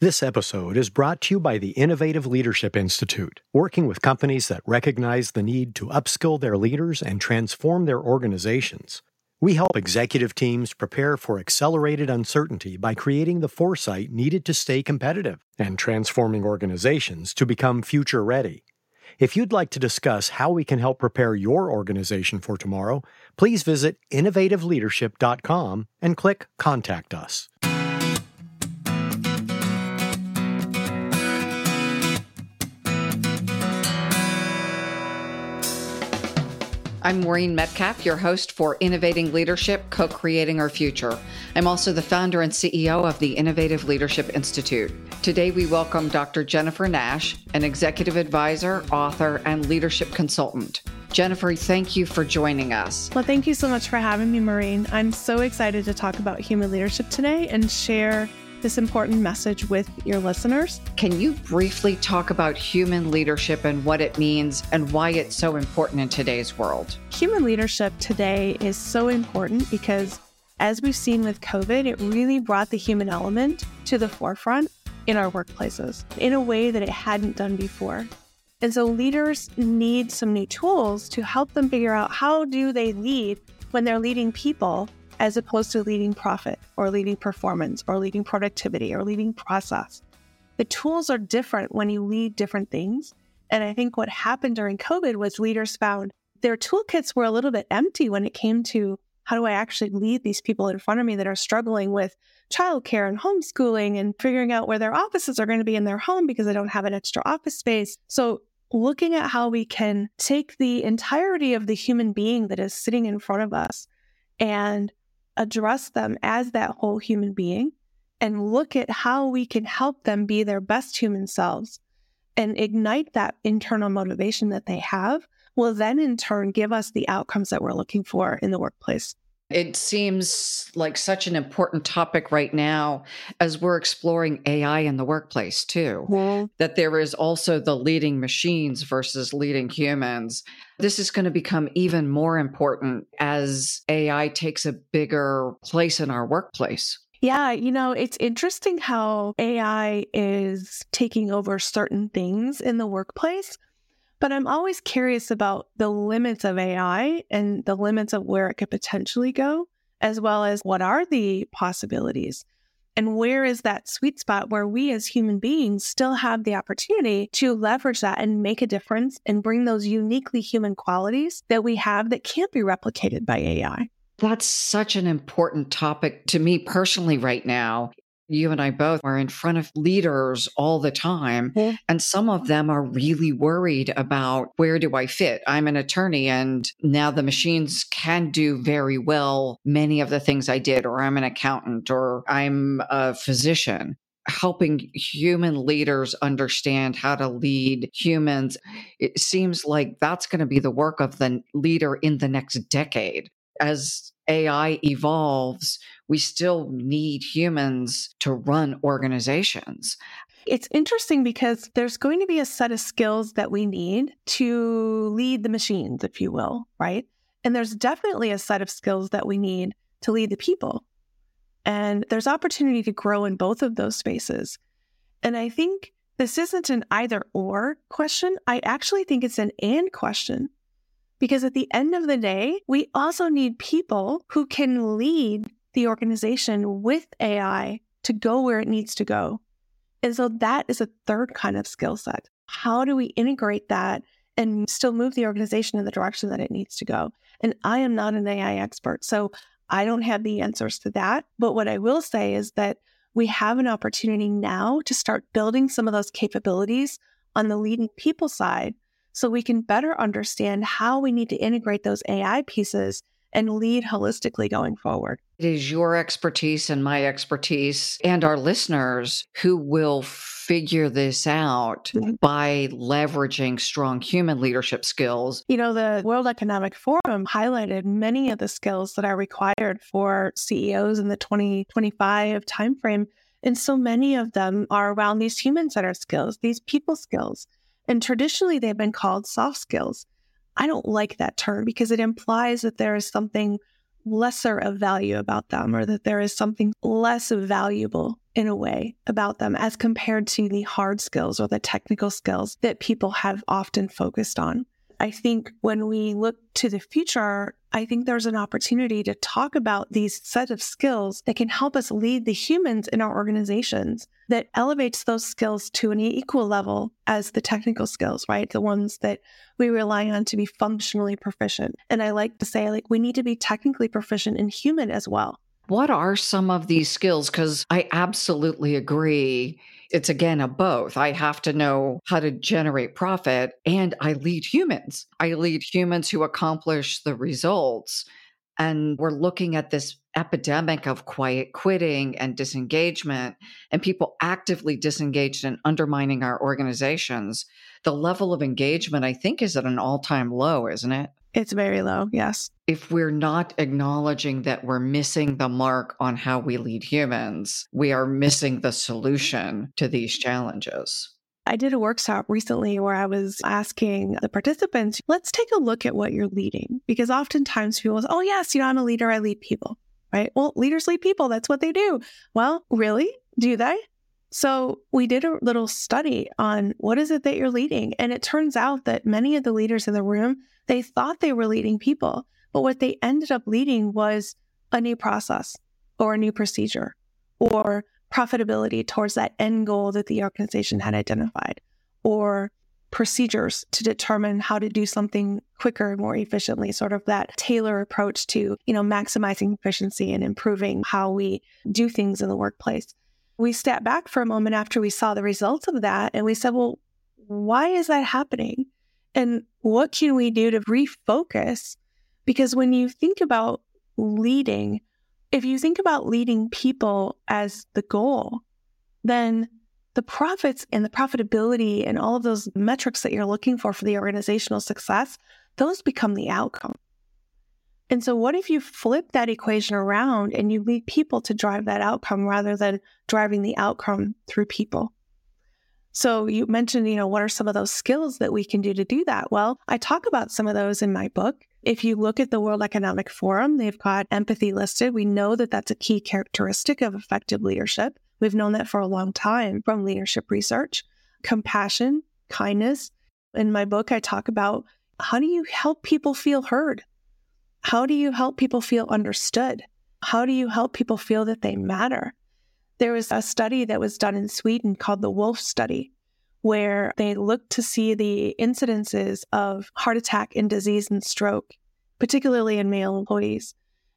This episode is brought to you by the Innovative Leadership Institute, working with companies that recognize the need to upskill their leaders and transform their organizations. We help executive teams prepare for accelerated uncertainty by creating the foresight needed to stay competitive and transforming organizations to become future ready. If you'd like to discuss how we can help prepare your organization for tomorrow, please visit innovativeleadership.com and click Contact Us. I'm Maureen Metcalf, your host for Innovating Leadership, Co Creating Our Future. I'm also the founder and CEO of the Innovative Leadership Institute. Today, we welcome Dr. Jennifer Nash, an executive advisor, author, and leadership consultant. Jennifer, thank you for joining us. Well, thank you so much for having me, Maureen. I'm so excited to talk about human leadership today and share this important message with your listeners. Can you briefly talk about human leadership and what it means and why it's so important in today's world? Human leadership today is so important because, as we've seen with COVID, it really brought the human element to the forefront in our workplaces in a way that it hadn't done before. And so leaders need some new tools to help them figure out how do they lead when they're leading people as opposed to leading profit or leading performance or leading productivity or leading process. The tools are different when you lead different things. And I think what happened during COVID was leaders found their toolkits were a little bit empty when it came to how do I actually lead these people in front of me that are struggling with childcare and homeschooling and figuring out where their offices are going to be in their home because they don't have an extra office space. So looking at how we can take the entirety of the human being that is sitting in front of us and address them as that whole human being and look at how we can help them be their best human selves and ignite that internal motivation that they have will then in turn give us the outcomes that we're looking for in the workplace. It seems like such an important topic right now as we're exploring AI in the workplace, too. Mm-hmm. That there is also the leading machines versus leading humans. This is going to become even more important as AI takes a bigger place in our workplace. Yeah, you know, it's interesting how AI is taking over certain things in the workplace. But I'm always curious about the limits of AI and the limits of where it could potentially go, as well as what are the possibilities. And where is that sweet spot where we as human beings still have the opportunity to leverage that and make a difference and bring those uniquely human qualities that we have that can't be replicated by AI? That's such an important topic to me personally right now you and I both are in front of leaders all the time. Mm-hmm. And some of them are really worried about where do I fit? I'm an attorney and now the machines can do very well many of the things I did, or I'm an accountant, or I'm a physician. Helping human leaders understand how to lead humans. It seems like that's going to be the work of the leader in the next decade. As AI evolves, we still need humans to run organizations. It's interesting because there's going to be a set of skills that we need to lead the machines, if you will, right? And there's definitely a set of skills that we need to lead the people. And there's opportunity to grow in both of those spaces. And I think this isn't an either or question. I actually think it's an and question. Because at the end of the day, we also need people who can lead the organization with AI to go where it needs to go. And so that is a third kind of skill set. How do we integrate that and still move the organization in the direction that it needs to go? And I am not an AI expert, so I don't have the answers to that. But what I will say is that we have an opportunity now to start building some of those capabilities on the leading people side so we can better understand how we need to integrate those AI pieces and lead holistically going forward. It is your expertise and my expertise and our listeners who will figure this out mm-hmm. by leveraging strong human leadership skills. You know, the World Economic Forum highlighted many of the skills that are required for CEOs in the 2025 timeframe. And so many of them are around these human centered skills, these people skills. And traditionally, they've been called soft skills. I don't like that term because it implies that there is something lesser of value about them or that there is something less valuable in a way about them as compared to the hard skills or the technical skills that people have often focused on. I think when we look to the future, I think there's an opportunity to talk about these set of skills that can help us lead the humans in our organizations that elevates those skills to an equal level as the technical skills, right? The ones that we rely on to be functionally proficient. And I like to say, like, we need to be technically proficient in human as well. What are some of these skills? Because I absolutely agree it's again a both. I have to know how to generate profit and I lead humans. I lead humans who accomplish the results. And we're looking at this epidemic of quiet quitting and disengagement and people actively disengaged and undermining our organizations. The level of engagement, I think, is at an all time low, isn't it? It's very low, yes. If we're not acknowledging that we're missing the mark on how we lead humans, we are missing the solution to these challenges. I did a workshop recently where I was asking the participants, let's take a look at what you're leading. Because oftentimes people say, oh, yes, you know, I'm a leader, I lead people, right? Well, leaders lead people, that's what they do. Well, really? Do they? So we did a little study on what is it that you're leading. And it turns out that many of the leaders in the room they thought they were leading people, but what they ended up leading was a new process or a new procedure or profitability towards that end goal that the organization had identified or procedures to determine how to do something quicker and more efficiently sort of that Taylor approach to you know maximizing efficiency and improving how we do things in the workplace we stepped back for a moment after we saw the results of that and we said well why is that happening and what can we do to refocus? Because when you think about leading, if you think about leading people as the goal, then the profits and the profitability and all of those metrics that you're looking for for the organizational success, those become the outcome. And so, what if you flip that equation around and you lead people to drive that outcome rather than driving the outcome through people? So you mentioned, you know, what are some of those skills that we can do to do that? Well, I talk about some of those in my book. If you look at the World Economic Forum, they've got empathy listed. We know that that's a key characteristic of effective leadership. We've known that for a long time from leadership research. Compassion, kindness. In my book, I talk about how do you help people feel heard? How do you help people feel understood? How do you help people feel that they matter? There was a study that was done in Sweden called the Wolf Study, where they looked to see the incidences of heart attack and disease and stroke, particularly in male employees.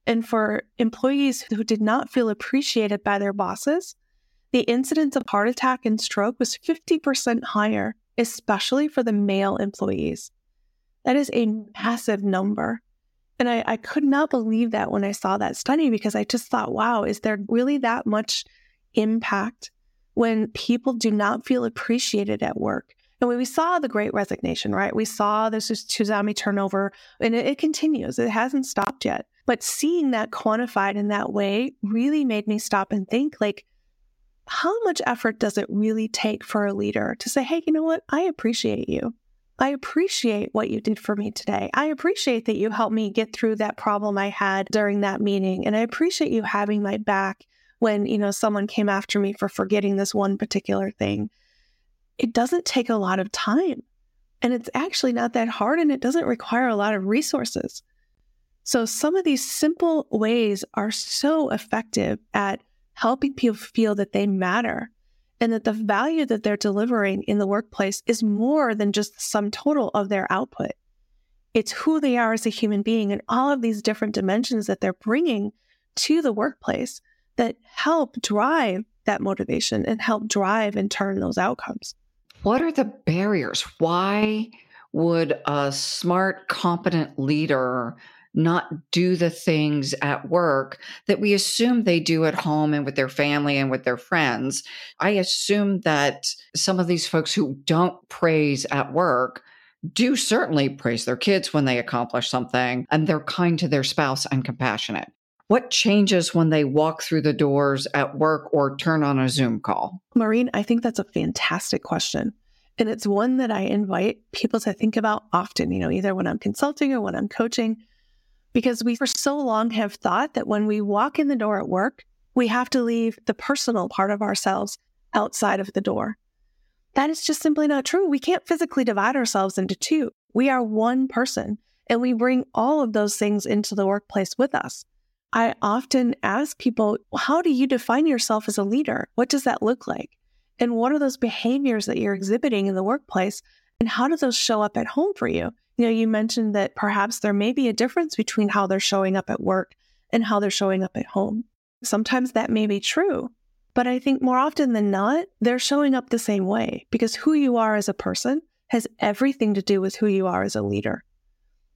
And for employees who did not feel appreciated by their bosses, the incidence of heart attack and stroke was 50% higher, especially for the male employees. That is a massive number. And I, I could not believe that when I saw that study because I just thought, wow, is there really that much impact when people do not feel appreciated at work. And when we saw the great resignation, right? We saw this tsunami turnover and it, it continues. It hasn't stopped yet. But seeing that quantified in that way really made me stop and think like, how much effort does it really take for a leader to say, hey, you know what? I appreciate you. I appreciate what you did for me today. I appreciate that you helped me get through that problem I had during that meeting. And I appreciate you having my back when, you know, someone came after me for forgetting this one particular thing. It doesn't take a lot of time. And it's actually not that hard and it doesn't require a lot of resources. So some of these simple ways are so effective at helping people feel that they matter and that the value that they're delivering in the workplace is more than just the sum total of their output. It's who they are as a human being and all of these different dimensions that they're bringing to the workplace that help drive that motivation and help drive and turn those outcomes. What are the barriers? Why would a smart, competent leader not do the things at work that we assume they do at home and with their family and with their friends? I assume that some of these folks who don't praise at work do certainly praise their kids when they accomplish something and they're kind to their spouse and compassionate. What changes when they walk through the doors at work or turn on a Zoom call? Maureen, I think that's a fantastic question. And it's one that I invite people to think about often, you know, either when I'm consulting or when I'm coaching, because we for so long have thought that when we walk in the door at work, We have to leave the personal part of ourselves outside of the door. That is just simply not true. We can't physically divide ourselves into two. We are one person and we bring all of those things into the workplace with us. I often ask people, how do you define yourself as a leader? What does that look like? And what are those behaviors that you're exhibiting in the workplace? And how do those show up at home for you? You know, you mentioned that perhaps there may be a difference between how they're showing up at work and how they're showing up at home. Sometimes that may be true, but I think more often than not, they're showing up the same way because who you are as a person has everything to do with who you are as a leader.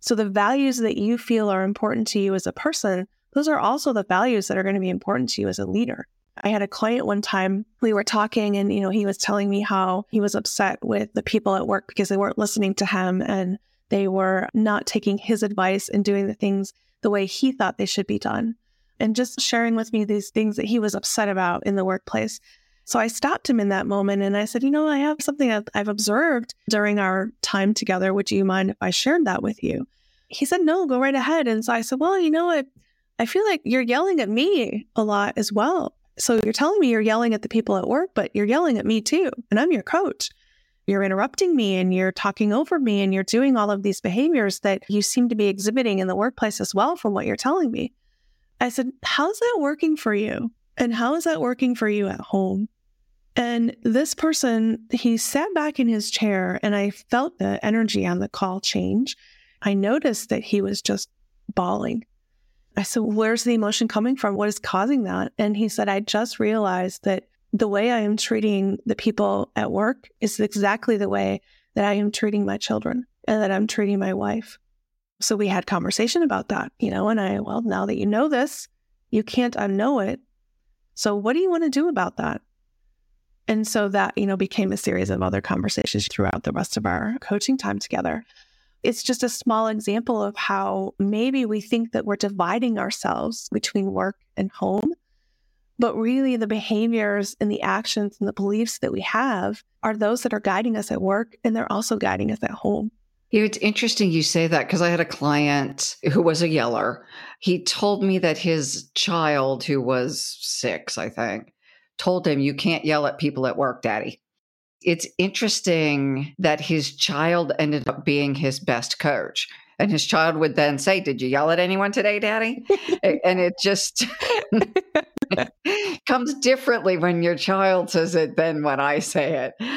So the values that you feel are important to you as a person, those are also the values that are going to be important to you as a leader. I had a client one time, we were talking and, you know, he was telling me how he was upset with the people at work because they weren't listening to him and they were not taking his advice and doing the things the way he thought they should be done. And just sharing with me these things that he was upset about in the workplace. So I stopped him in that moment and I said, You know, I have something I've observed during our time together. Would you mind if I shared that with you? He said, No, go right ahead. And so I said, Well, you know what? I feel like you're yelling at me a lot as well. So you're telling me you're yelling at the people at work, but you're yelling at me too. And I'm your coach. You're interrupting me and you're talking over me and you're doing all of these behaviors that you seem to be exhibiting in the workplace as well, from what you're telling me. I said, How's that working for you? And how is that working for you at home? And this person, he sat back in his chair and I felt the energy on the call change. I noticed that he was just bawling. I said, Where's the emotion coming from? What is causing that? And he said, I just realized that the way I am treating the people at work is exactly the way that I am treating my children and that I'm treating my wife. So we had conversation about that, you know, and I, well, now that you know this, you can't unknow it. So what do you want to do about that? And so that, you know, became a series of other conversations throughout the rest of our coaching time together. It's just a small example of how maybe we think that we're dividing ourselves between work and home but really, the behaviors and the actions and the beliefs that we have are those that are guiding us at work and they're also guiding us at home. It's interesting you say that because I had a client who was a yeller. He told me that his child, who was six, I think, told him, You can't yell at people at work, daddy. It's interesting that his child ended up being his best coach. And his child would then say, Did you yell at anyone today, daddy? and it just comes differently when your child says it than when I say it.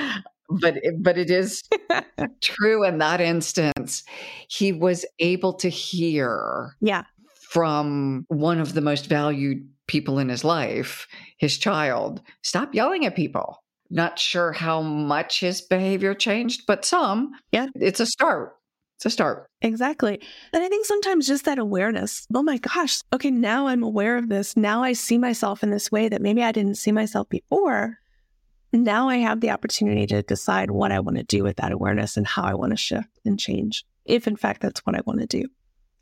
But but it is true in that instance. He was able to hear yeah. from one of the most valued people in his life, his child, stop yelling at people. Not sure how much his behavior changed, but some. Yeah. It's a start. It's a start. Exactly. And I think sometimes just that awareness oh my gosh, okay, now I'm aware of this. Now I see myself in this way that maybe I didn't see myself before. Now I have the opportunity to decide what I want to do with that awareness and how I want to shift and change, if in fact that's what I want to do.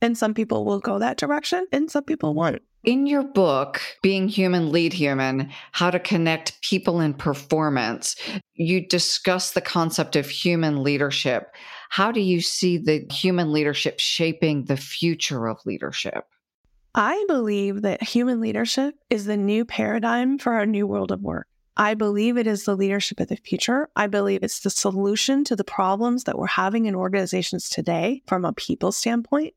And some people will go that direction and some people won't. In your book, Being Human, Lead Human How to Connect People and Performance, you discuss the concept of human leadership. How do you see the human leadership shaping the future of leadership? I believe that human leadership is the new paradigm for our new world of work. I believe it is the leadership of the future. I believe it's the solution to the problems that we're having in organizations today from a people standpoint.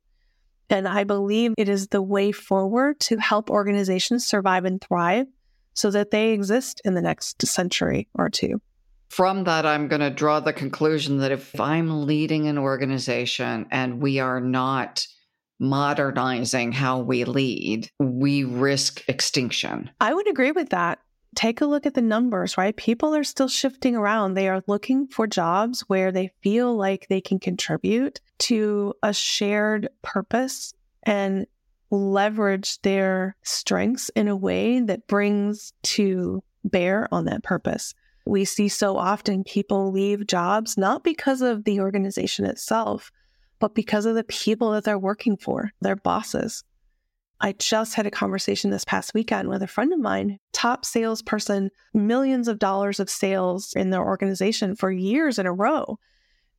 And I believe it is the way forward to help organizations survive and thrive so that they exist in the next century or two. From that, I'm going to draw the conclusion that if I'm leading an organization and we are not modernizing how we lead, we risk extinction. I would agree with that. Take a look at the numbers, right? People are still shifting around. They are looking for jobs where they feel like they can contribute to a shared purpose and leverage their strengths in a way that brings to bear on that purpose. We see so often people leave jobs not because of the organization itself, but because of the people that they're working for, their bosses. I just had a conversation this past weekend with a friend of mine, top salesperson, millions of dollars of sales in their organization for years in a row.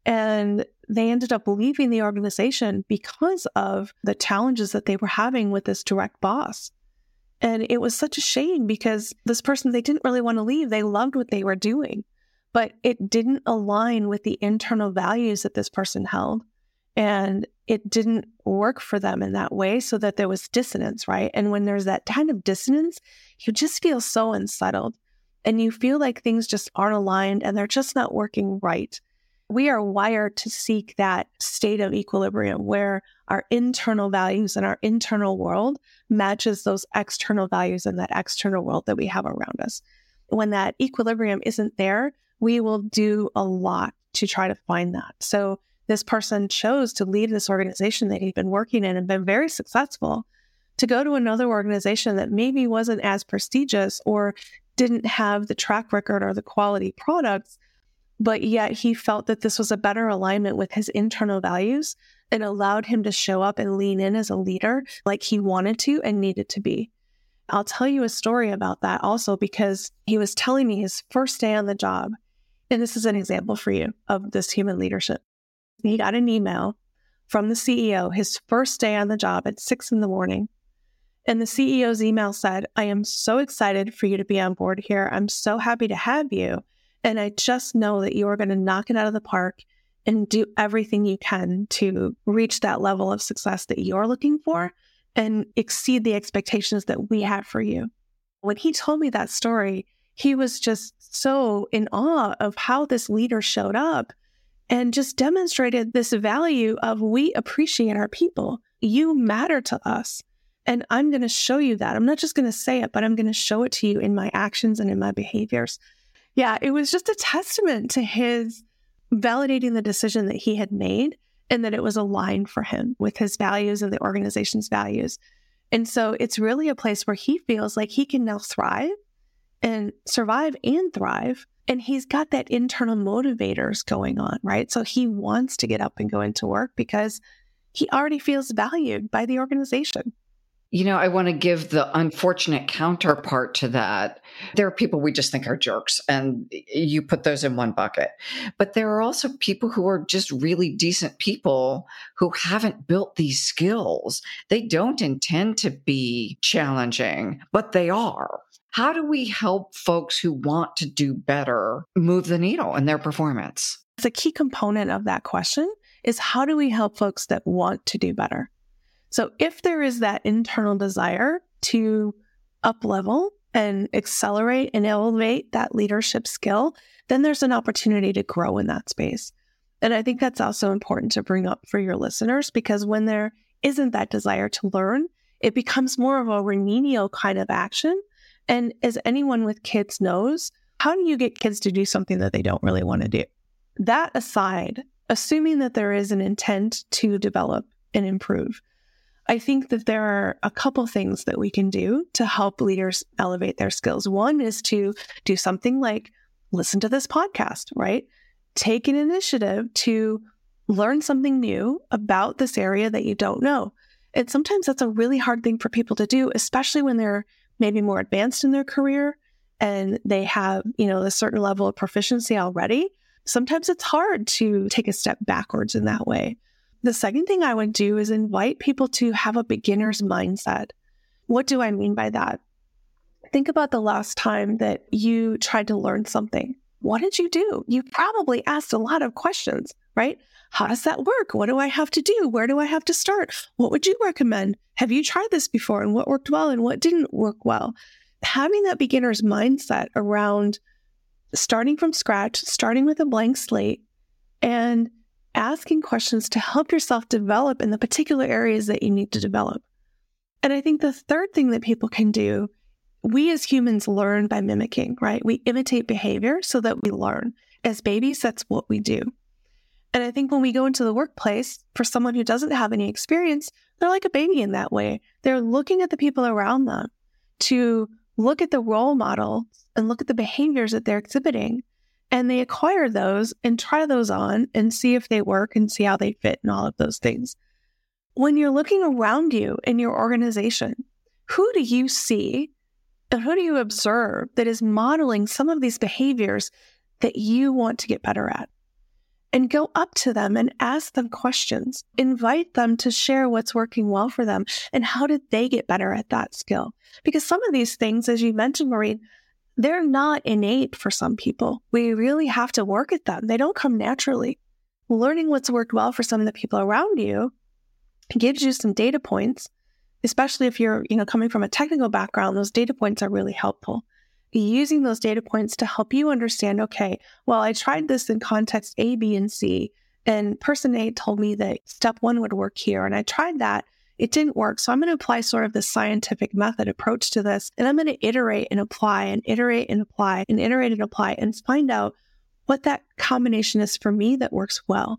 And they ended up leaving the organization because of the challenges that they were having with this direct boss. And it was such a shame because this person, they didn't really want to leave. They loved what they were doing, but it didn't align with the internal values that this person held. And it didn't work for them in that way so that there was dissonance, right? And when there's that kind of dissonance, you just feel so unsettled and you feel like things just aren't aligned and they're just not working right. We are wired to seek that state of equilibrium where our internal values and our internal world matches those external values and that external world that we have around us. When that equilibrium isn't there, we will do a lot to try to find that. So this person chose to leave this organization that he'd been working in and been very successful to go to another organization that maybe wasn't as prestigious or didn't have the track record or the quality products, but yet he felt that this was a better alignment with his internal values and allowed him to show up and lean in as a leader like he wanted to and needed to be. I'll tell you a story about that also because he was telling me his first day on the job. And this is an example for you of this human leadership he got an email from the CEO his first day on the job at six in the morning. And the CEO's email said, I am so excited for you to be on board here. I'm so happy to have you. And I just know that you are going to knock it out of the park and do everything you can to reach that level of success that you're looking for and exceed the expectations that we have for you. When he told me that story, he was just so in awe of how this leader showed up and just demonstrated this value of we appreciate our people. You matter to us. And I'm going to show you that. I'm not just going to say it, but I'm going to show it to you in my actions and in my behaviors. Yeah, it was just a testament to his validating the decision that he had made and that it was aligned for him with his values and the organization's values. And so it's really a place where he feels like he can now thrive and survive and thrive and he's got that internal motivators going on, right? So he wants to get up and go into work because he already feels valued by the organization. You know, I want to give the unfortunate counterpart to that. There are people we just think are jerks, and you put those in one bucket. But there are also people who are just really decent people who haven't built these skills. They don't intend to be challenging, but they are. How do we help folks who want to do better move the needle in their performance? The key component of that question is how do we help folks that want to do better? So if there is that internal desire to up level and accelerate and elevate that leadership skill, then there's an opportunity to grow in that space. And I think that's also important to bring up for your listeners because when there isn't that desire to learn, it becomes more of a remedial kind of action and as anyone with kids knows, how do you get kids to do something that they don't really want to do? That aside, assuming that there is an intent to develop and improve, I think that there are a couple things that we can do to help leaders elevate their skills. One is to do something like listen to this podcast, right? Take an initiative to learn something new about this area that you don't know. And sometimes that's a really hard thing for people to do, especially when they're maybe more advanced in their career and they have, you know, a certain level of proficiency already, sometimes it's hard to take a step backwards in that way. The second thing I would do is invite people to have a beginner's mindset. What do I mean by that? Think about the last time that you tried to learn something. What did you do? You probably asked a lot of questions, right? How does that work? What do I have to do? Where do I have to start? What would you recommend? Have you tried this before and what worked well and what didn't work well? Having that beginner's mindset around starting from scratch, starting with a blank slate, and asking questions to help yourself develop in the particular areas that you need to develop. And I think the third thing that people can do, we as humans learn by mimicking, right? We imitate behavior so that we learn. As babies, that's what we do. And I think when we go into the workplace, for someone who doesn't have any experience, they're like a baby in that way. They're looking at the people around them to look at the role models and look at the behaviors that they're exhibiting. And they acquire those and try those on and see if they work and see how they fit and all of those things. When you're looking around you in your organization, who do you see and who do you observe that is modeling some of these behaviors that you want to get better at? and go up to them and ask them questions. Invite them to share what's working well for them and how did they get better at that skill. Because some of these things, as you mentioned, Maureen, they're not innate for some people. We really have to work at them. They don't come naturally. Learning what's worked well for some of the people around you gives you some data points, especially if you're, you know, coming from a technical background, those data points are really helpful using those data points to help you understand okay, well, I tried this in context A, B, and C, and person A told me that step one would work here. And I tried that. It didn't work. So I'm going to apply sort of the scientific method approach to this. And I'm going to iterate and apply and iterate and apply and iterate and apply and find out what that combination is for me that works well.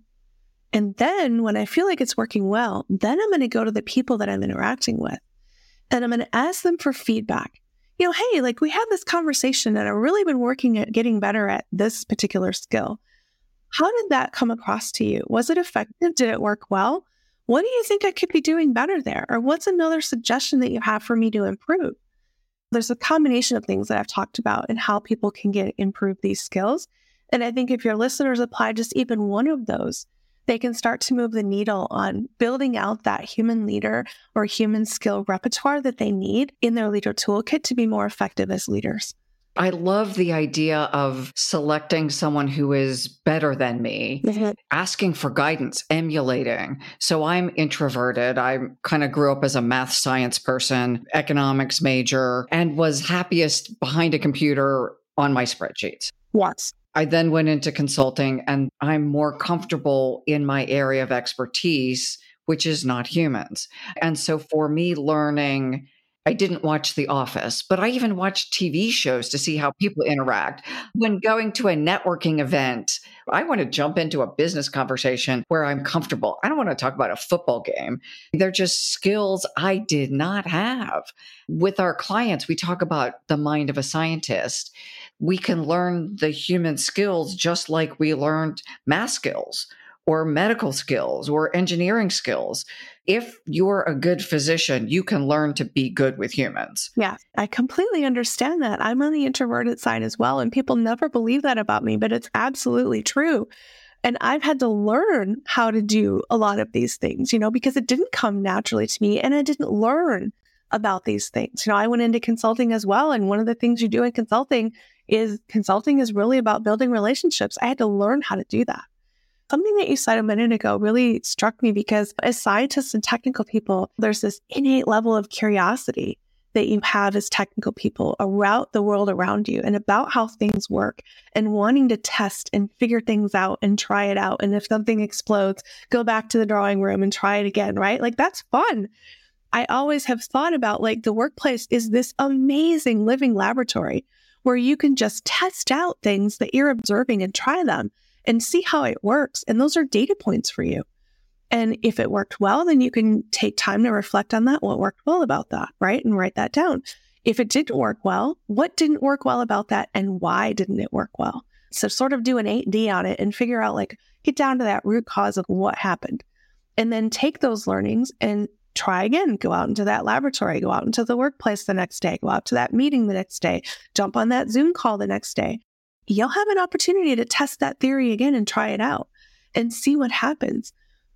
And then when I feel like it's working well, then I'm going to go to the people that I'm interacting with and I'm going to ask them for feedback you know, hey, like we had this conversation and I've really been working at getting better at this particular skill. How did that come across to you? Was it effective? Did it work well? What do you think I could be doing better there? Or what's another suggestion that you have for me to improve? There's a combination of things that I've talked about and how people can get improve these skills. And I think if your listeners apply just even one of those, they can start to move the needle on building out that human leader or human skill repertoire that they need in their leader toolkit to be more effective as leaders. I love the idea of selecting someone who is better than me, mm-hmm. asking for guidance, emulating. So I'm introverted. I kind of grew up as a math science person, economics major, and was happiest behind a computer on my spreadsheets. Yes. I then went into consulting and I'm more comfortable in my area of expertise, which is not humans. And so for me, learning, I didn't watch The Office, but I even watched TV shows to see how people interact. When going to a networking event, I want to jump into a business conversation where I'm comfortable. I don't want to talk about a football game. They're just skills I did not have. With our clients, we talk about the mind of a scientist we can learn the human skills just like we learned math skills or medical skills or engineering skills. If you're a good physician, you can learn to be good with humans. Yeah, I completely understand that. I'm on the introverted side as well, and people never believe that about me, but it's absolutely true. And I've had to learn how to do a lot of these things, you know, because it didn't come naturally to me and I didn't learn about these things. You know, I went into consulting as well. And one of the things you do in consulting is consulting is really about building relationships. I had to learn how to do that. Something that you said a minute ago really struck me because as scientists and technical people, there's this innate level of curiosity that you have as technical people around the world around you and about how things work and wanting to test and figure things out and try it out. And if something explodes, go back to the drawing room and try it again, right? Like that's fun. I always have thought about like the workplace is this amazing living laboratory where you can just test out things that you're observing and try them and see how it works. And those are data points for you. And if it worked well, then you can take time to reflect on that, what worked well about that, right? And write that down. If it didn't work well, what didn't work well about that and why didn't it work well? So sort of do an 8D on it and figure out like, get down to that root cause of what happened. And then take those learnings and try again, go out into that laboratory, go out into the workplace the next day, go out to that meeting the next day, jump on that Zoom call the next day. You'll have an opportunity to test that theory again and try it out and see what happens.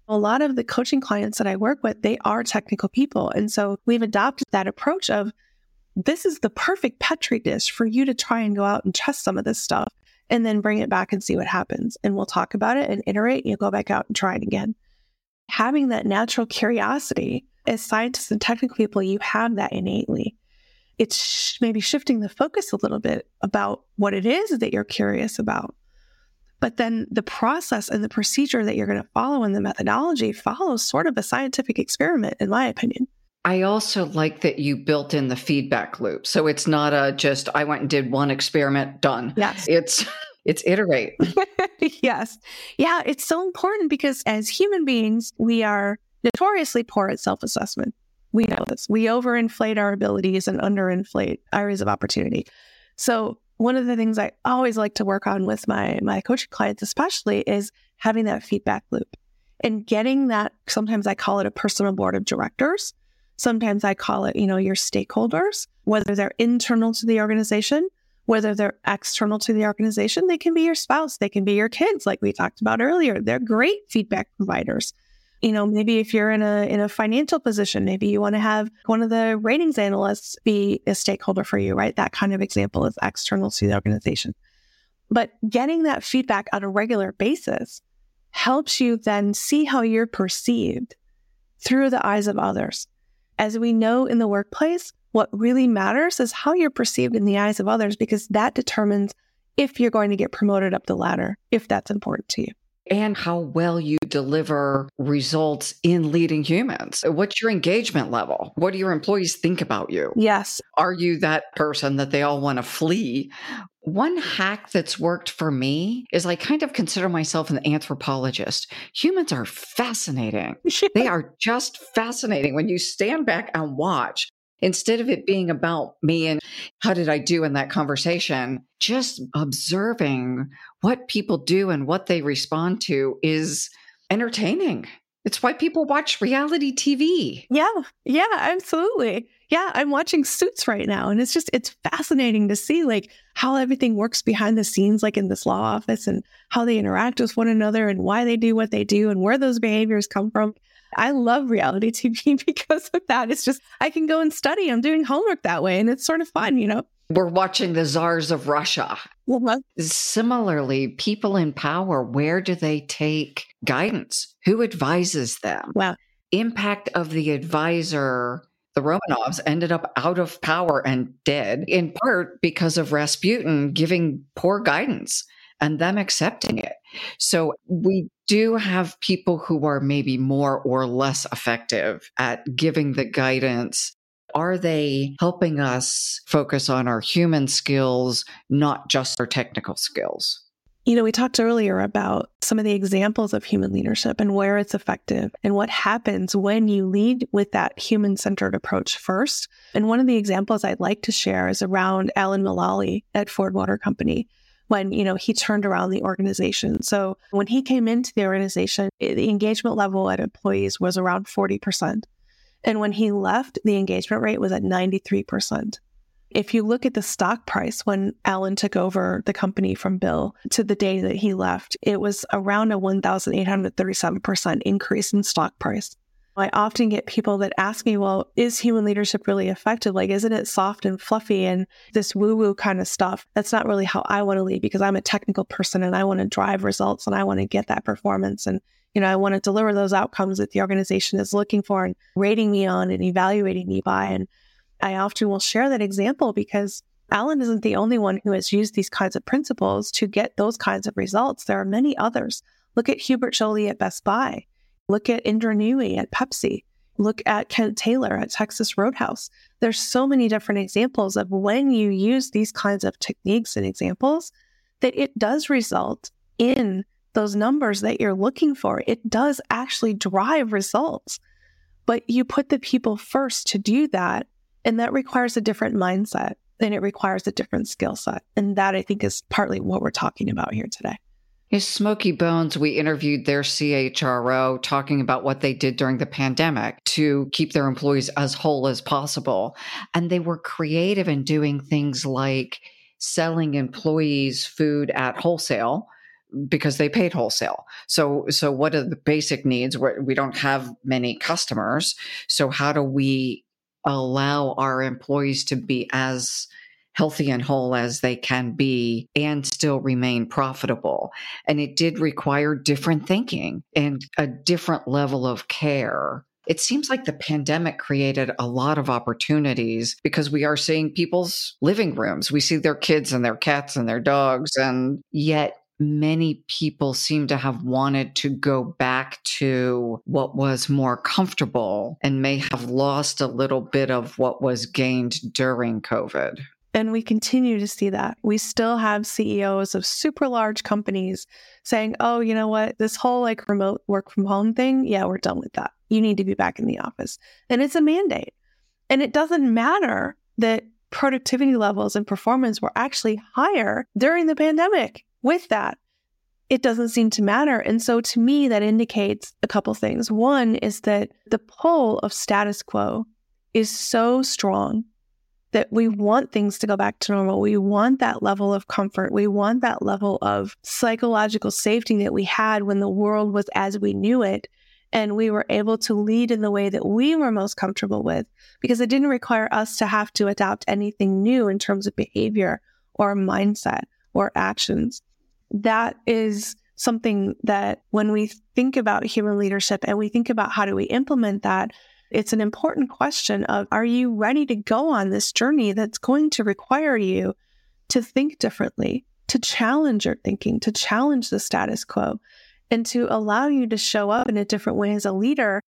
A lot of the coaching clients that I work with, they are technical people. And so we've adopted that approach of this is the perfect Petri dish for you to try and go out and test some of this stuff and then bring it back and see what happens. And we'll talk about it and iterate. And you'll go back out and try it again having that natural curiosity as scientists and technical people, you have that innately. It's sh- maybe shifting the focus a little bit about what it is that you're curious about. But then the process and the procedure that you're going to follow and the methodology follows sort of a scientific experiment, in my opinion. I also like that you built in the feedback loop. So it's not a just I went and did one experiment, done. Yes. It's it's iterate. yes. Yeah, it's so important because as human beings, we are notoriously poor at self assessment. We know this. We overinflate our abilities and underinflate areas of opportunity. So, one of the things I always like to work on with my, my coaching clients, especially, is having that feedback loop and getting that. Sometimes I call it a personal board of directors. Sometimes I call it, you know, your stakeholders, whether they're internal to the organization whether they're external to the organization, they can be your spouse, they can be your kids, like we talked about earlier. They're great feedback providers. You know, maybe if you're in a in a financial position, maybe you want to have one of the ratings analysts be a stakeholder for you, right? That kind of example is external to the organization. But getting that feedback on a regular basis helps you then see how you're perceived through the eyes of others. As we know in the workplace, what really matters is how you're perceived in the eyes of others because that determines if you're going to get promoted up the ladder, if that's important to you. And how well you deliver results in leading humans. What's your engagement level? What do your employees think about you? Yes. Are you that person that they all want to flee? One hack that's worked for me is I kind of consider myself an anthropologist. Humans are fascinating. they are just fascinating. When you stand back and watch, instead of it being about me and how did I do in that conversation, just observing what people do and what they respond to is entertaining. It's why people watch reality TV. Yeah, yeah, absolutely. Yeah, I'm watching Suits right now, and it's just it's fascinating to see like how everything works behind the scenes, like in this law office, and how they interact with one another, and why they do what they do, and where those behaviors come from. I love reality TV because of that. It's just, I can go and study. I'm doing homework that way and it's sort of fun, you know? We're watching the czars of Russia. Well, Similarly, people in power, where do they take guidance? Who advises them? Wow. Impact of the advisor the Romanovs ended up out of power and dead, in part because of Rasputin giving poor guidance and them accepting it. So we do have people who are maybe more or less effective at giving the guidance. Are they helping us focus on our human skills, not just our technical skills? You know, we talked earlier about some of the examples of human leadership and where it's effective and what happens when you lead with that human centered approach first. And one of the examples I'd like to share is around Alan Mulally at Ford Motor Company when you know he turned around the organization. So when he came into the organization, eh, the engagement level at employees was around 40%. And when he left, the engagement rate was at 93%. If you look at the stock price when Alan took over the company from Bill to the day that he left, it was around a 1,837% increase in stock price. I often get people that ask me, well, is human leadership really effective? Like, isn't it soft and fluffy and this woo woo kind of stuff? That's not really how I want to lead because I'm a technical person and I want to drive results and I want to get that performance. And, you know, I want to deliver those outcomes that the organization is looking for and rating me on and evaluating me by. And I often will share that example because Alan isn't the only one who has used these kinds of principles to get those kinds of results. There are many others. Look at Hubert Joly at Best Buy. Look at Indra Nooyi at Pepsi. Look at Kent Taylor at Texas Roadhouse. There's so many different examples of when you use these kinds of techniques and examples that it does result in those numbers that you're looking for. It does actually drive results. But you put the people first to do that. And that requires a different mindset and it requires a different skill set. And that I think is partly what we're talking about here today. Is Smokey Bones, we interviewed their CHRO talking about what they did during the pandemic to keep their employees as whole as possible. And they were creative in doing things like selling employees food at wholesale because they paid wholesale. So, so what are the basic needs? We don't have many customers. So how do we allow our employees to be as healthy and whole as they can be and still remain profitable. And it did require different thinking and a different level of care. It seems like the pandemic created a lot of opportunities because we are seeing people's living rooms. We see their kids and their cats and their dogs. And yet, many people seem to have wanted to go back to what was more comfortable and may have lost a little bit of what was gained during COVID. And we continue to see that. We still have CEOs of super large companies saying, oh, you know what? This whole like remote work from home thing, yeah, we're done with that. You need to be back in the office. And it's a mandate. And it doesn't matter that productivity levels and performance were actually higher during the pandemic with that. It doesn't seem to matter. And so to me, that indicates a couple things. One is that the pull of status quo is so strong that we want things to go back to normal. We want that level of comfort. We want that level of psychological safety that we had when the world was as we knew it. And we were able to lead in the way that we were most comfortable with because it didn't require us to have to adopt anything new in terms of behavior or mindset or actions. That is something that when we think about human leadership and we think about how do we implement that, it's an important question of are you ready to go on this journey that's going to require you to think differently, to challenge your thinking, to challenge the status quo, and to allow you to show up in a different way as a leader.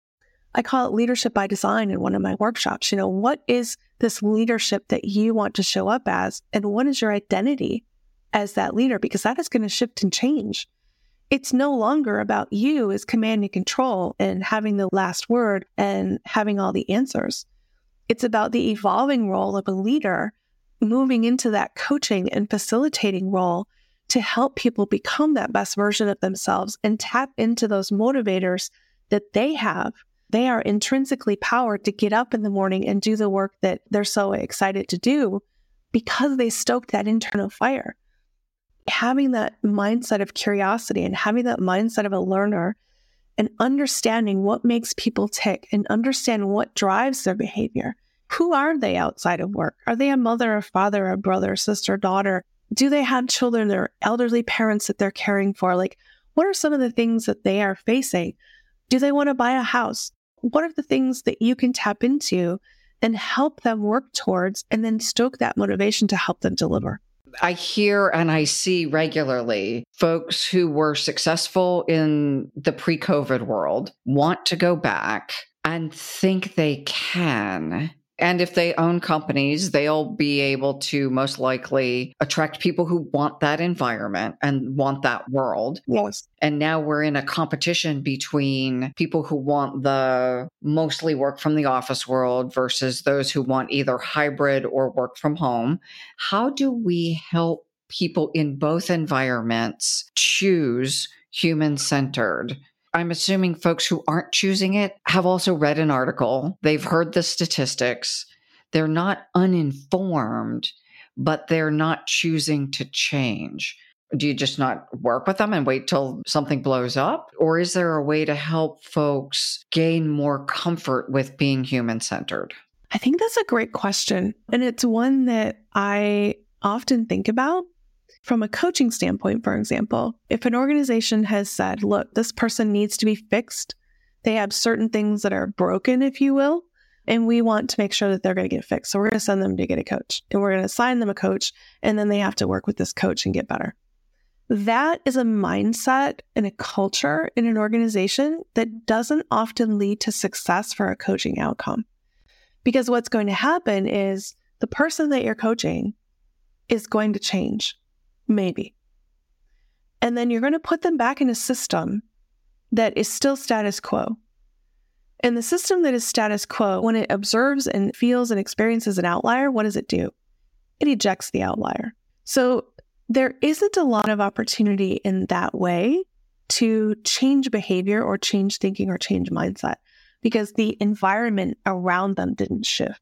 I call it leadership by design in one of my workshops. You know, what is this leadership that you want to show up as? And what is your identity as that leader? Because that is going to shift and change it's no longer about you as command and control and having the last word and having all the answers. It's about the evolving role of a leader moving into that coaching and facilitating role to help people become that best version of themselves and tap into those motivators that they have. They are intrinsically powered to get up in the morning and do the work that they're so excited to do because they stoked that internal fire having that mindset of curiosity and having that mindset of a learner and understanding what makes people tick and understand what drives their behavior. Who are they outside of work? Are they a mother, a father, a brother, sister, daughter? Do they have children or elderly parents that they're caring for? Like, what are some of the things that they are facing? Do they want to buy a house? What are the things that you can tap into and help them work towards and then stoke that motivation to help them deliver? I hear and I see regularly folks who were successful in the pre COVID world want to go back and think they can and if they own companies, they'll be able to most likely attract people who want that environment and want that world. Yes. And now we're in a competition between people who want the mostly work from the office world versus those who want either hybrid or work from home. How do we help people in both environments choose human centered I'm assuming folks who aren't choosing it have also read an article, they've heard the statistics, they're not uninformed, but they're not choosing to change. Do you just not work with them and wait till something blows up? Or is there a way to help folks gain more comfort with being human centered? I think that's a great question. And it's one that I often think about from a coaching standpoint, for example, if an organization has said, look, this person needs to be fixed, they have certain things that are broken, if you will, and we want to make sure that they're going to get fixed. So we're going to send them to get a coach and we're going to assign them a coach, and then they have to work with this coach and get better. That is a mindset and a culture in an organization that doesn't often lead to success for a coaching outcome. Because what's going to happen is the person that you're coaching is going to change. Maybe. And then you're going to put them back in a system that is still status quo. And the system that is status quo, when it observes and feels and experiences an outlier, what does it do? It ejects the outlier. So there isn't a lot of opportunity in that way to change behavior or change thinking or change mindset because the environment around them didn't shift.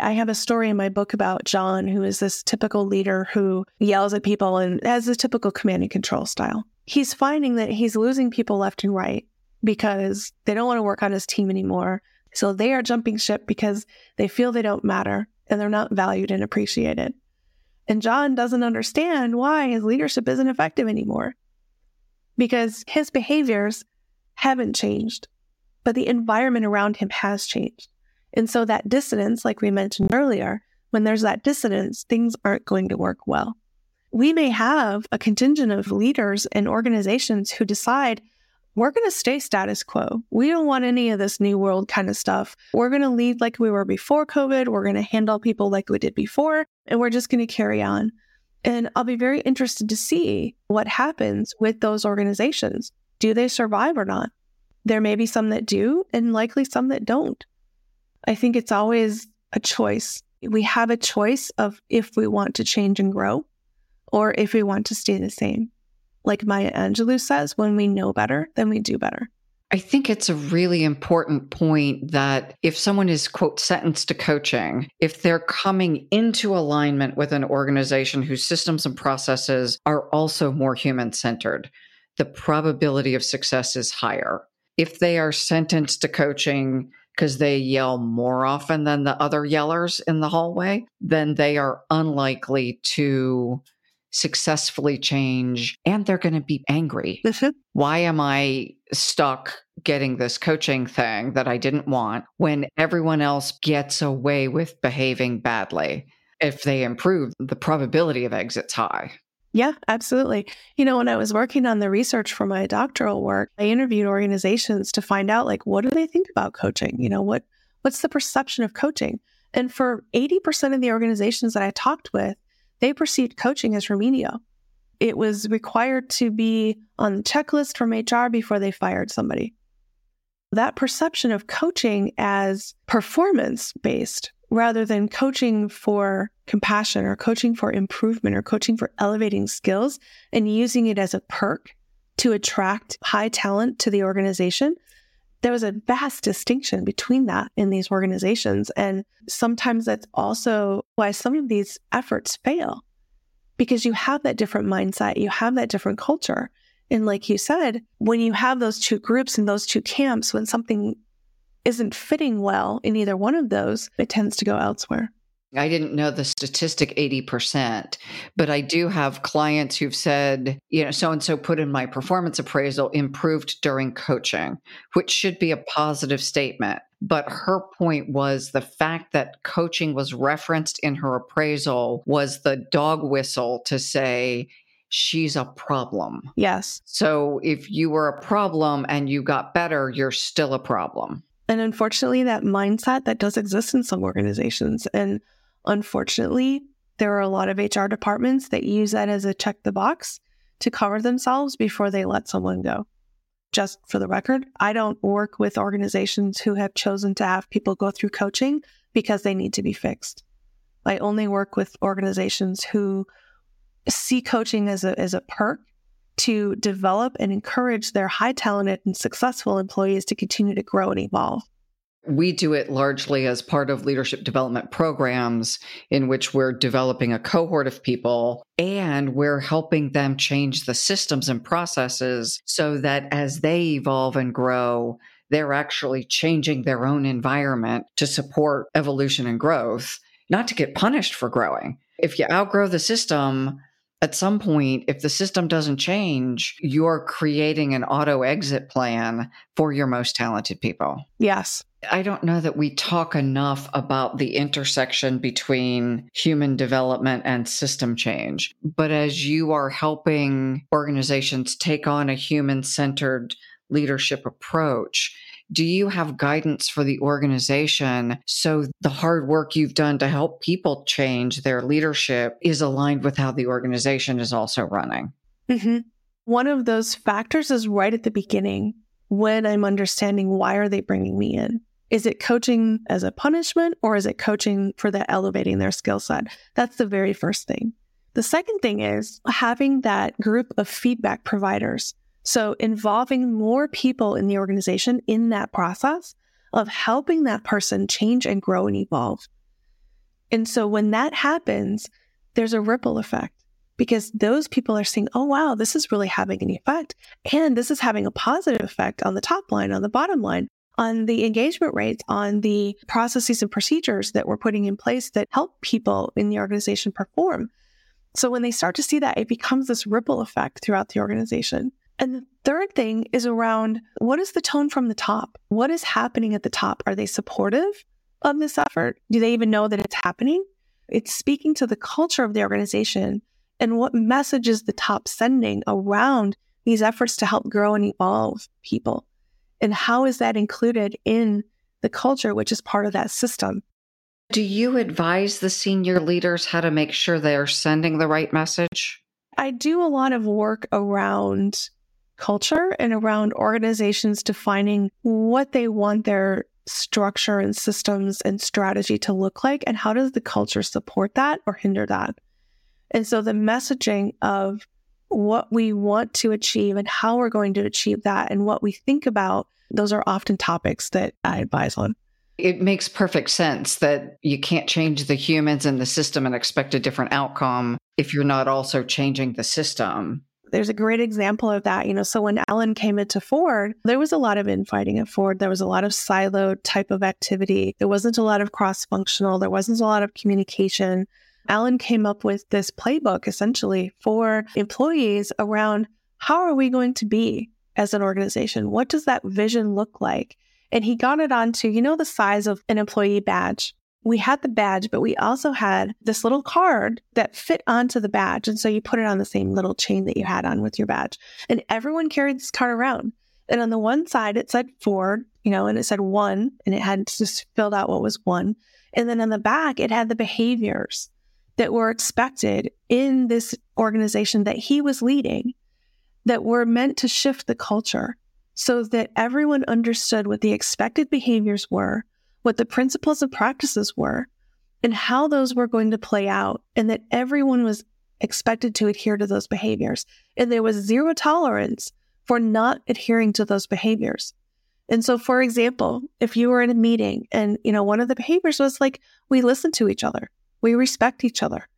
I have a story in my book about John, who is this typical leader who yells at people and has a typical command and control style. He's finding that he's losing people left and right because they don't want to work on his team anymore. So they are jumping ship because they feel they don't matter and they're not valued and appreciated. And John doesn't understand why his leadership isn't effective anymore because his behaviors haven't changed, but the environment around him has changed. And so that dissonance, like we mentioned earlier, when there's that dissonance, things aren't going to work well. We may have a contingent of leaders and organizations who decide we're going to stay status quo. We don't want any of this new world kind of stuff. We're going to lead like we were before COVID. We're going to handle people like we did before, and we're just going to carry on. And I'll be very interested to see what happens with those organizations. Do they survive or not? There may be some that do, and likely some that don't. I think it's always a choice. We have a choice of if we want to change and grow or if we want to stay the same. Like Maya Angelou says, when we know better, then we do better. I think it's a really important point that if someone is, quote, sentenced to coaching, if they're coming into alignment with an organization whose systems and processes are also more human centered, the probability of success is higher. If they are sentenced to coaching because they yell more often than the other yellers in the hallway, then they are unlikely to successfully change and they're going to be angry. Why am I stuck getting this coaching thing that I didn't want when everyone else gets away with behaving badly? If they improve, the probability of exit's high. Yeah, absolutely. You know, when I was working on the research for my doctoral work, I interviewed organizations to find out like what do they think about coaching? You know, what what's the perception of coaching? And for 80% of the organizations that I talked with, they perceived coaching as remedial. It was required to be on the checklist from HR before they fired somebody. That perception of coaching as performance based rather than coaching for compassion or coaching for improvement or coaching for elevating skills and using it as a perk to attract high talent to the organization, there was a vast distinction between that in these organizations. And sometimes that's also why some of these efforts fail because you have that different mindset, you have that different culture. And like you said, when you have those two groups and those two camps, when something isn't fitting well in either one of those, it tends to go elsewhere. I didn't know the statistic 80%, but I do have clients who've said, you know, so and so put in my performance appraisal improved during coaching, which should be a positive statement. But her point was the fact that coaching was referenced in her appraisal was the dog whistle to say, she's a problem. Yes. So if you were a problem and you got better, you're still a problem. And unfortunately, that mindset that does exist in some organizations. And unfortunately, there are a lot of HR departments that use that as a check the box to cover themselves before they let someone go. Just for the record, I don't work with organizations who have chosen to have people go through coaching because they need to be fixed. I only work with organizations who see coaching as a, as a perk to develop and encourage their high talented and successful employees to continue to grow and evolve. We do it largely as part of leadership development programs in which we're developing a cohort of people and we're helping them change the systems and processes so that as they evolve and grow, they're actually changing their own environment to support evolution and growth, not to get punished for growing. If you outgrow the system, at some point, if the system doesn't change, you're creating an auto exit plan for your most talented people. Yes. I don't know that we talk enough about the intersection between human development and system change. But as you are helping organizations take on a human centered leadership approach, do you have guidance for the organization so the hard work you've done to help people change their leadership is aligned with how the organization is also running? Mm-hmm. One of those factors is right at the beginning when I'm understanding why are they bringing me in? Is it coaching as a punishment or is it coaching for the elevating their skill set? That's the very first thing. The second thing is having that group of feedback providers so involving more people in the organization in that process of helping that person change and grow and evolve. And so when that happens, there's a ripple effect because those people are seeing, oh, wow, this is really having an effect. And this is having a positive effect on the top line, on the bottom line, on the engagement rates, on the processes and procedures that we're putting in place that help people in the organization perform. So when they start to see that, it becomes this ripple effect throughout the organization. And the third thing is around what is the tone from the top? What is happening at the top? Are they supportive of this effort? Do they even know that it's happening? It's speaking to the culture of the organization and what message is the top sending around these efforts to help grow and evolve people? And how is that included in the culture, which is part of that system? Do you advise the senior leaders how to make sure they're sending the right message? I do a lot of work around culture and around organizations defining what they want their structure and systems and strategy to look like and how does the culture support that or hinder that and so the messaging of what we want to achieve and how we're going to achieve that and what we think about, those are often topics that I advise on. It makes perfect sense that you can't change the humans and the system and expect a different outcome if you're not also changing the system. There's a great example of that. You know, so when Alan came into Ford, there was a lot of infighting at Ford. There was a lot of siloed type of activity. There wasn't a lot of cross functional. There wasn't a lot of communication. Alan came up with this playbook essentially for employees around how are we going to be as an organization? What does that vision look like? And he got it onto, you know, the size of an employee badge we had the badge, but we also had this little card that fit onto the badge. And so you put it on the same little chain that you had on with your badge. And everyone carried this card around. And on the one side, it said Ford, you know, and it said one, and it had just filled out what was one. And then on the back, it had the behaviors that were expected in this organization that he was leading that were meant to shift the culture so that everyone understood what the expected behaviors were what the principles and practices were and how those were going to play out, and that everyone was expected to adhere to those behaviors. And there was zero tolerance for not adhering to those behaviors. And so, for example, if you were in a meeting and, you know, one of the behaviors was like, we listen to each other, we respect each other.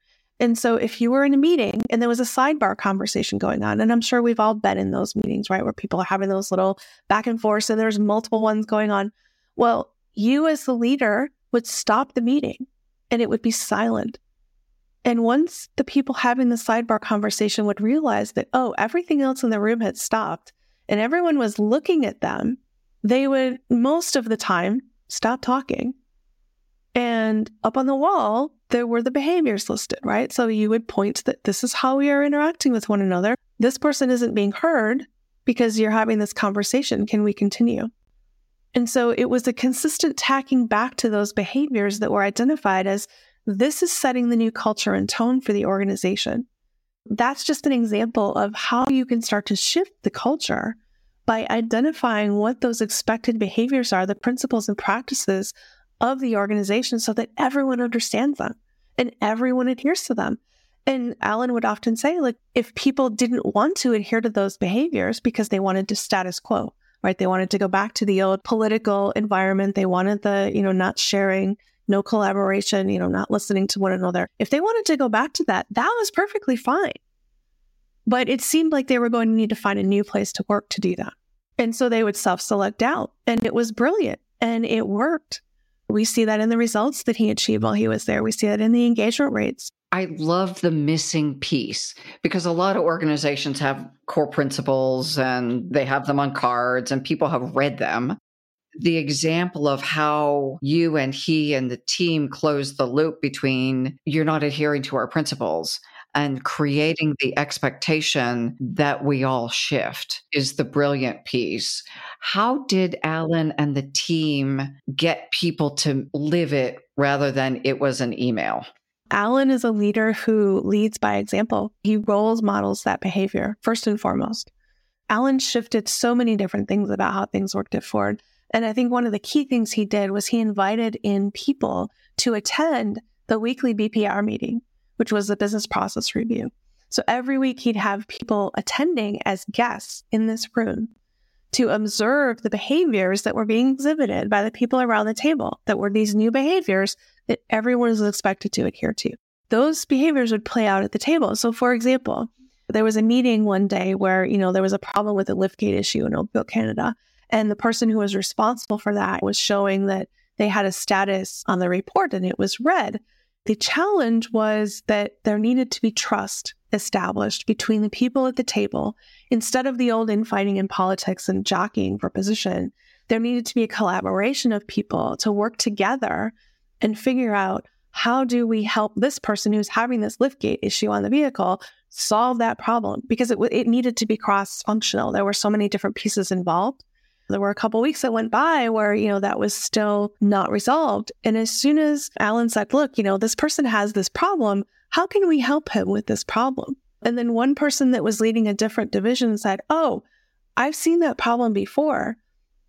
And so, if you were in a meeting and there was a sidebar conversation going on, and I'm sure we've all been in those meetings, right, where people are having those little back and forth and there's multiple ones going on. Well, you as the leader would stop the meeting and it would be silent. And once the people having the sidebar conversation would realize that, oh, everything else in the room had stopped and everyone was looking at them, they would most of the time stop talking. And up on the wall, there were the behaviors listed, right? So you would point that this is how we are interacting with one another. This person isn't being heard because you're having this conversation. Can we continue? And so it was a consistent tacking back to those behaviors that were identified as this is setting the new culture and tone for the organization. That's just an example of how you can start to shift the culture by identifying what those expected behaviors are, the principles and practices of the organization, so that everyone understands them and everyone adheres to them. And Alan would often say, like, if people didn't want to adhere to those behaviors because they wanted to status quo, right? They wanted to go back to the old political environment. They wanted the, you know, not sharing, no collaboration, you know, not listening to one another. If they wanted to go back to that, that was perfectly fine. But it seemed like they were going to need to find a new place to work to do that. And so they would self select out, and it was brilliant and it worked. We see that in the results that he achieved while he was there. We see that in the engagement rates. I love the missing piece because a lot of organizations have core principles and they have them on cards and people have read them. The example of how you and he and the team closed the loop between you're not adhering to our principles and creating the expectation that we all shift is the brilliant piece. How did Alan and the team get people to live it rather than it was an email? Alan is a leader who leads by example. He roles models that behavior first and foremost. Alan shifted so many different things about how things worked at Ford. And I think one of the key things he did was he invited in people to attend the weekly BPR meeting, which was the business process review. So every week he'd have people attending as guests in this room to observe the behaviors that were being exhibited by the people around the table that were these new behaviors that everyone is expected to adhere to. Those behaviors would play out at the table. So, for example, there was a meeting one day where, you know, there was a problem with a liftgate issue in Oakville, Canada. And the person who was responsible for that was showing that they had a status on the report and it was red. The challenge was that there needed to be trust established between the people at the table. Instead of the old infighting in politics and jockeying for position, there needed to be a collaboration of people to work together and figure out how do we help this person who's having this liftgate issue on the vehicle solve that problem because it, it needed to be cross functional. There were so many different pieces involved. There were a couple weeks that went by where, you know, that was still not resolved. And as soon as Alan said, look, you know, this person has this problem, how can we help him with this problem? And then one person that was leading a different division said, oh, I've seen that problem before.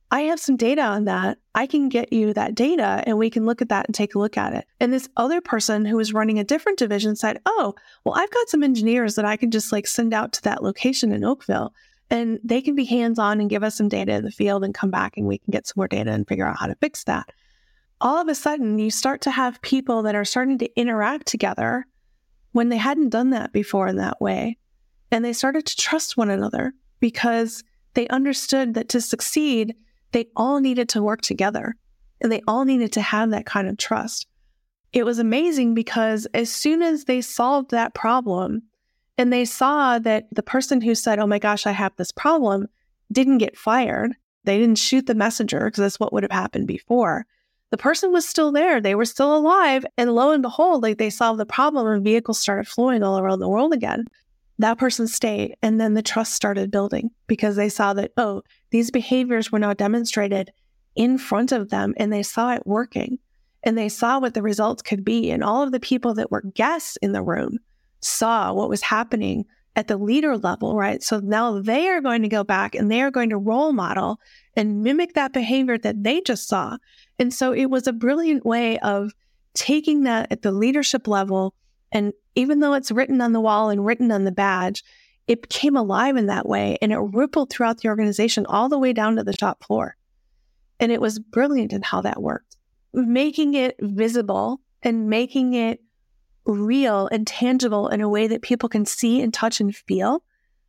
I have some data on that. I can get you that data and we can look at that and take a look at it. And this other person who was running a different division said, Oh, well, I've got some engineers that I can just like send out to that location in Oakville and they can be hands on and give us some data in the field and come back and we can get some more data and figure out how to fix that. All of a sudden, you start to have people that are starting to interact together when they hadn't done that before in that way. And they started to trust one another because they understood that to succeed, they all needed to work together and they all needed to have that kind of trust. It was amazing because as soon as they solved that problem, and they saw that the person who said, Oh my gosh, I have this problem, didn't get fired. They didn't shoot the messenger because that's what would have happened before. The person was still there. They were still alive. And lo and behold, like they solved the problem and vehicles started flowing all around the world again. That person stayed. And then the trust started building because they saw that, oh, these behaviors were now demonstrated in front of them and they saw it working and they saw what the results could be. And all of the people that were guests in the room saw what was happening at the leader level, right? So now they are going to go back and they are going to role model and mimic that behavior that they just saw. And so it was a brilliant way of taking that at the leadership level. And even though it's written on the wall and written on the badge, it became alive in that way and it rippled throughout the organization all the way down to the top floor. And it was brilliant in how that worked, making it visible and making it real and tangible in a way that people can see and touch and feel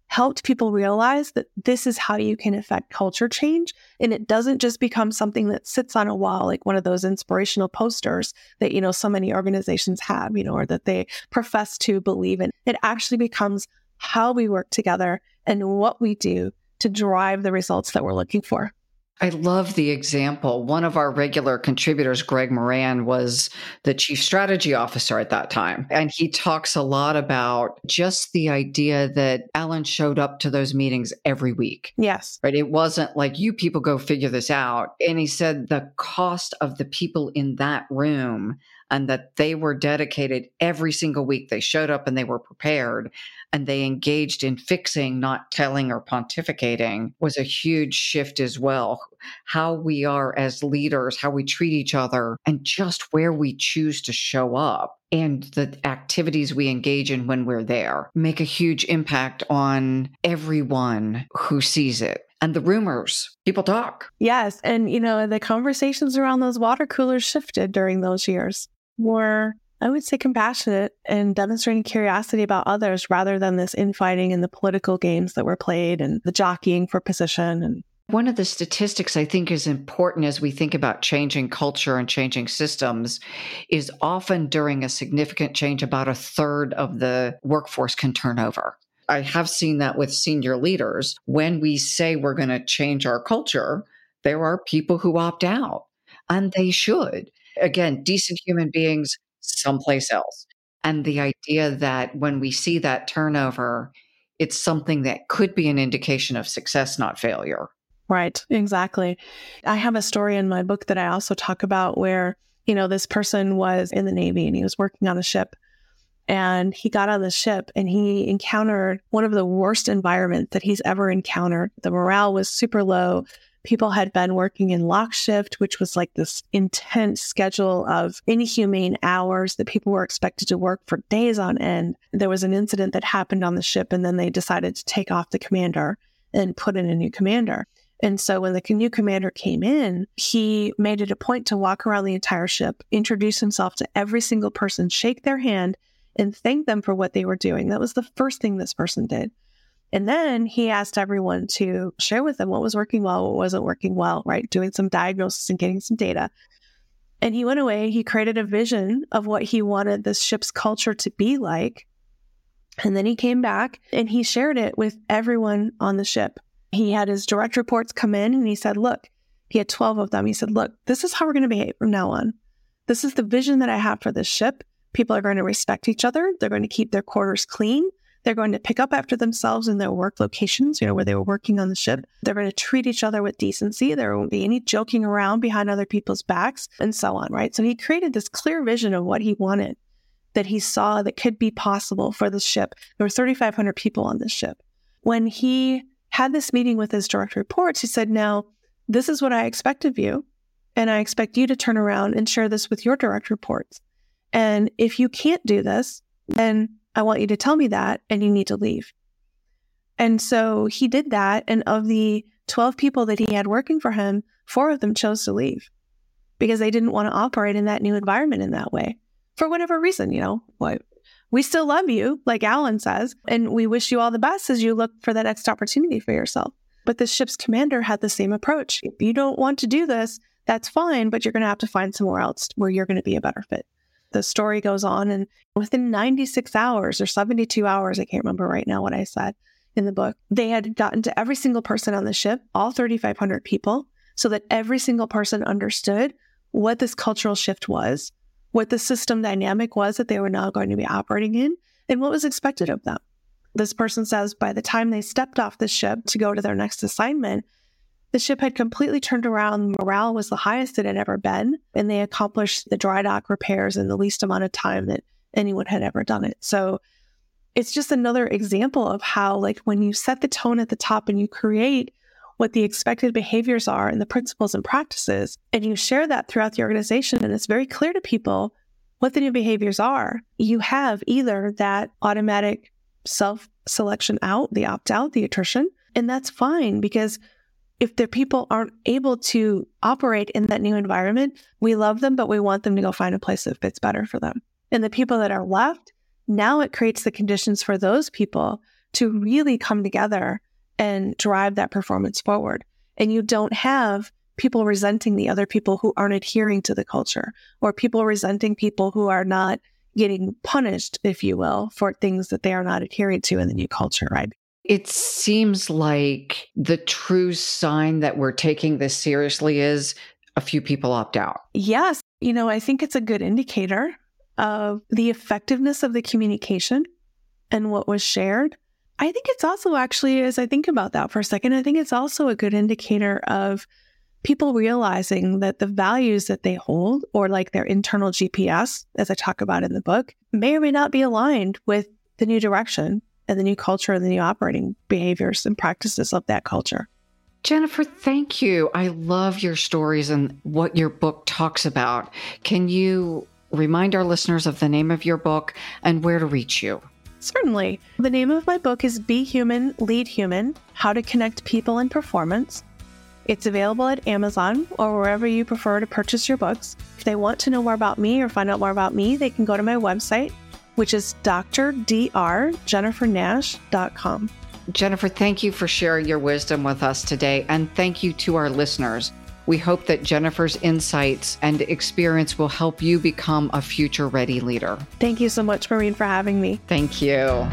helped people realize that this is how you can affect culture change. And it doesn't just become something that sits on a wall, like one of those inspirational posters that, you know, so many organizations have, you know, or that they profess to believe in. It actually becomes how we work together and what we do to drive the results that we're looking for. I love the example. One of our regular contributors, Greg Moran, was the chief strategy officer at that time. And he talks a lot about just the idea that Alan showed up to those meetings every week. Yes. Right. It wasn't like you people go figure this out. And he said the cost of the people in that room and that they were dedicated every single week. They showed up and they were prepared and they engaged in fixing, not telling or pontificating was a huge shift as well. How we are as leaders, how we treat each other, and just where we choose to show up and the activities we engage in when we're there make a huge impact on everyone who sees it and the rumors. People talk. Yes. And, you know, the conversations around those water coolers shifted during those years more, I would say, compassionate and demonstrating curiosity about others rather than this infighting and the political games that were played and the jockeying for position and one of the statistics I think is important as we think about changing culture and changing systems is often during a significant change, about a third of the workforce can turn over. I have seen that with senior leaders. When we say we're going to change our culture, there are people who opt out, and they should again, decent human beings someplace else. And the idea that when we see that turnover, it's something that could be an indication of success, not failure. Right, exactly. I have a story in my book that I also talk about where, you know, this person was in the Navy and he was working on a ship and he got on the ship and he encountered one of the worst environments that he's ever encountered. The morale was super low people had been working in lock shift, which was like this intense schedule of inhumane hours that people were expected to work for days on end. There was an incident that happened on the ship, and then they decided to take off the commander and put in a new commander. And so when the new commander came in, he made it a point to walk around the entire ship, introduce himself to every single person, shake their hand, and thank them for what they were doing. That was the first thing this person did. And then he asked everyone to share with them what was working well, what wasn't working well, right? Doing some diagnosis and getting some data. And he went away, he created a vision of what he wanted this ship's culture to be like. And then he came back and he shared it with everyone on the ship. He had his direct reports come in and he said, Look, he had 12 of them. He said, Look, this is how we're going to behave from now on. This is the vision that I have for this ship. People are going to respect each other. They're going to keep their quarters clean. They're going to pick up after themselves in their work locations, you know, where they were working on the ship. They're going to treat each other with decency. There won't be any joking around behind other people's backs and so on, right? So he created this clear vision of what he wanted that he saw that could be possible for the ship. There were 3,500 people on this ship. When he had this meeting with his direct reports, he said, now, This is what I expect of you. And I expect you to turn around and share this with your direct reports. And if you can't do this, then I want you to tell me that and you need to leave. And so he did that. And of the 12 people that he had working for him, four of them chose to leave because they didn't want to operate in that new environment in that way for whatever reason, you know, what we still love you, like Alan says, and we wish you all the best as you look for that next opportunity for yourself. But the ship's commander had the same approach. If you don't want to do this, that's fine, but you're going to have to find somewhere else where you're going to be a better fit. The story goes on, and within 96 hours or 72 hours, I can't remember right now what I said in the book, they had gotten to every single person on the ship, all 3,500 people, so that every single person understood what this cultural shift was, what the system dynamic was that they were now going to be operating in, and what was expected of them. This person says by the time they stepped off the ship to go to their next assignment, the ship had completely turned around. Morale was the highest it had ever been, and they accomplished the dry dock repairs in the least amount of time that anyone had ever done it. So it's just another example of how, like, when you set the tone at the top and you create what the expected behaviors are and the principles and practices, and you share that throughout the organization, and it's very clear to people what the new behaviors are, you have either that automatic self selection out, the opt out, the attrition, and that's fine because if the people aren't able to operate in that new environment, we love them, but we want them to go find a place that fits better for them. And the people that are left, now it creates the conditions for those people to really come together and drive that performance forward. And you don't have people resenting the other people who aren't adhering to the culture or people resenting people who are not getting punished, if you will, for things that they are not adhering to in the new culture, right? It seems like the true sign that we're taking this seriously is a few people opt out. Yes. You know, I think it's a good indicator of the effectiveness of the communication and what was shared. I think it's also actually, as I think about that for a second, I think it's also a good indicator of people realizing that the values that they hold, or like their internal GPS, as I talk about in the book, may or may not be aligned with the new direction and the new culture and the new operating behaviors and practices of that culture. Jennifer, thank you. I love your stories and what your book talks about. Can you remind our listeners of the name of your book and where to reach you? Certainly. The name of my book is Be Human, Lead Human How to Connect People and Performance. It's available at Amazon or wherever you prefer to purchase your books. If they want to know more about me or find out more about me, they can go to my website, which is drdrjennifernash.com. Jennifer, thank you for sharing your wisdom with us today, and thank you to our listeners. We hope that Jennifer's insights and experience will help you become a future ready leader. Thank you so much, Maureen, for having me. Thank you.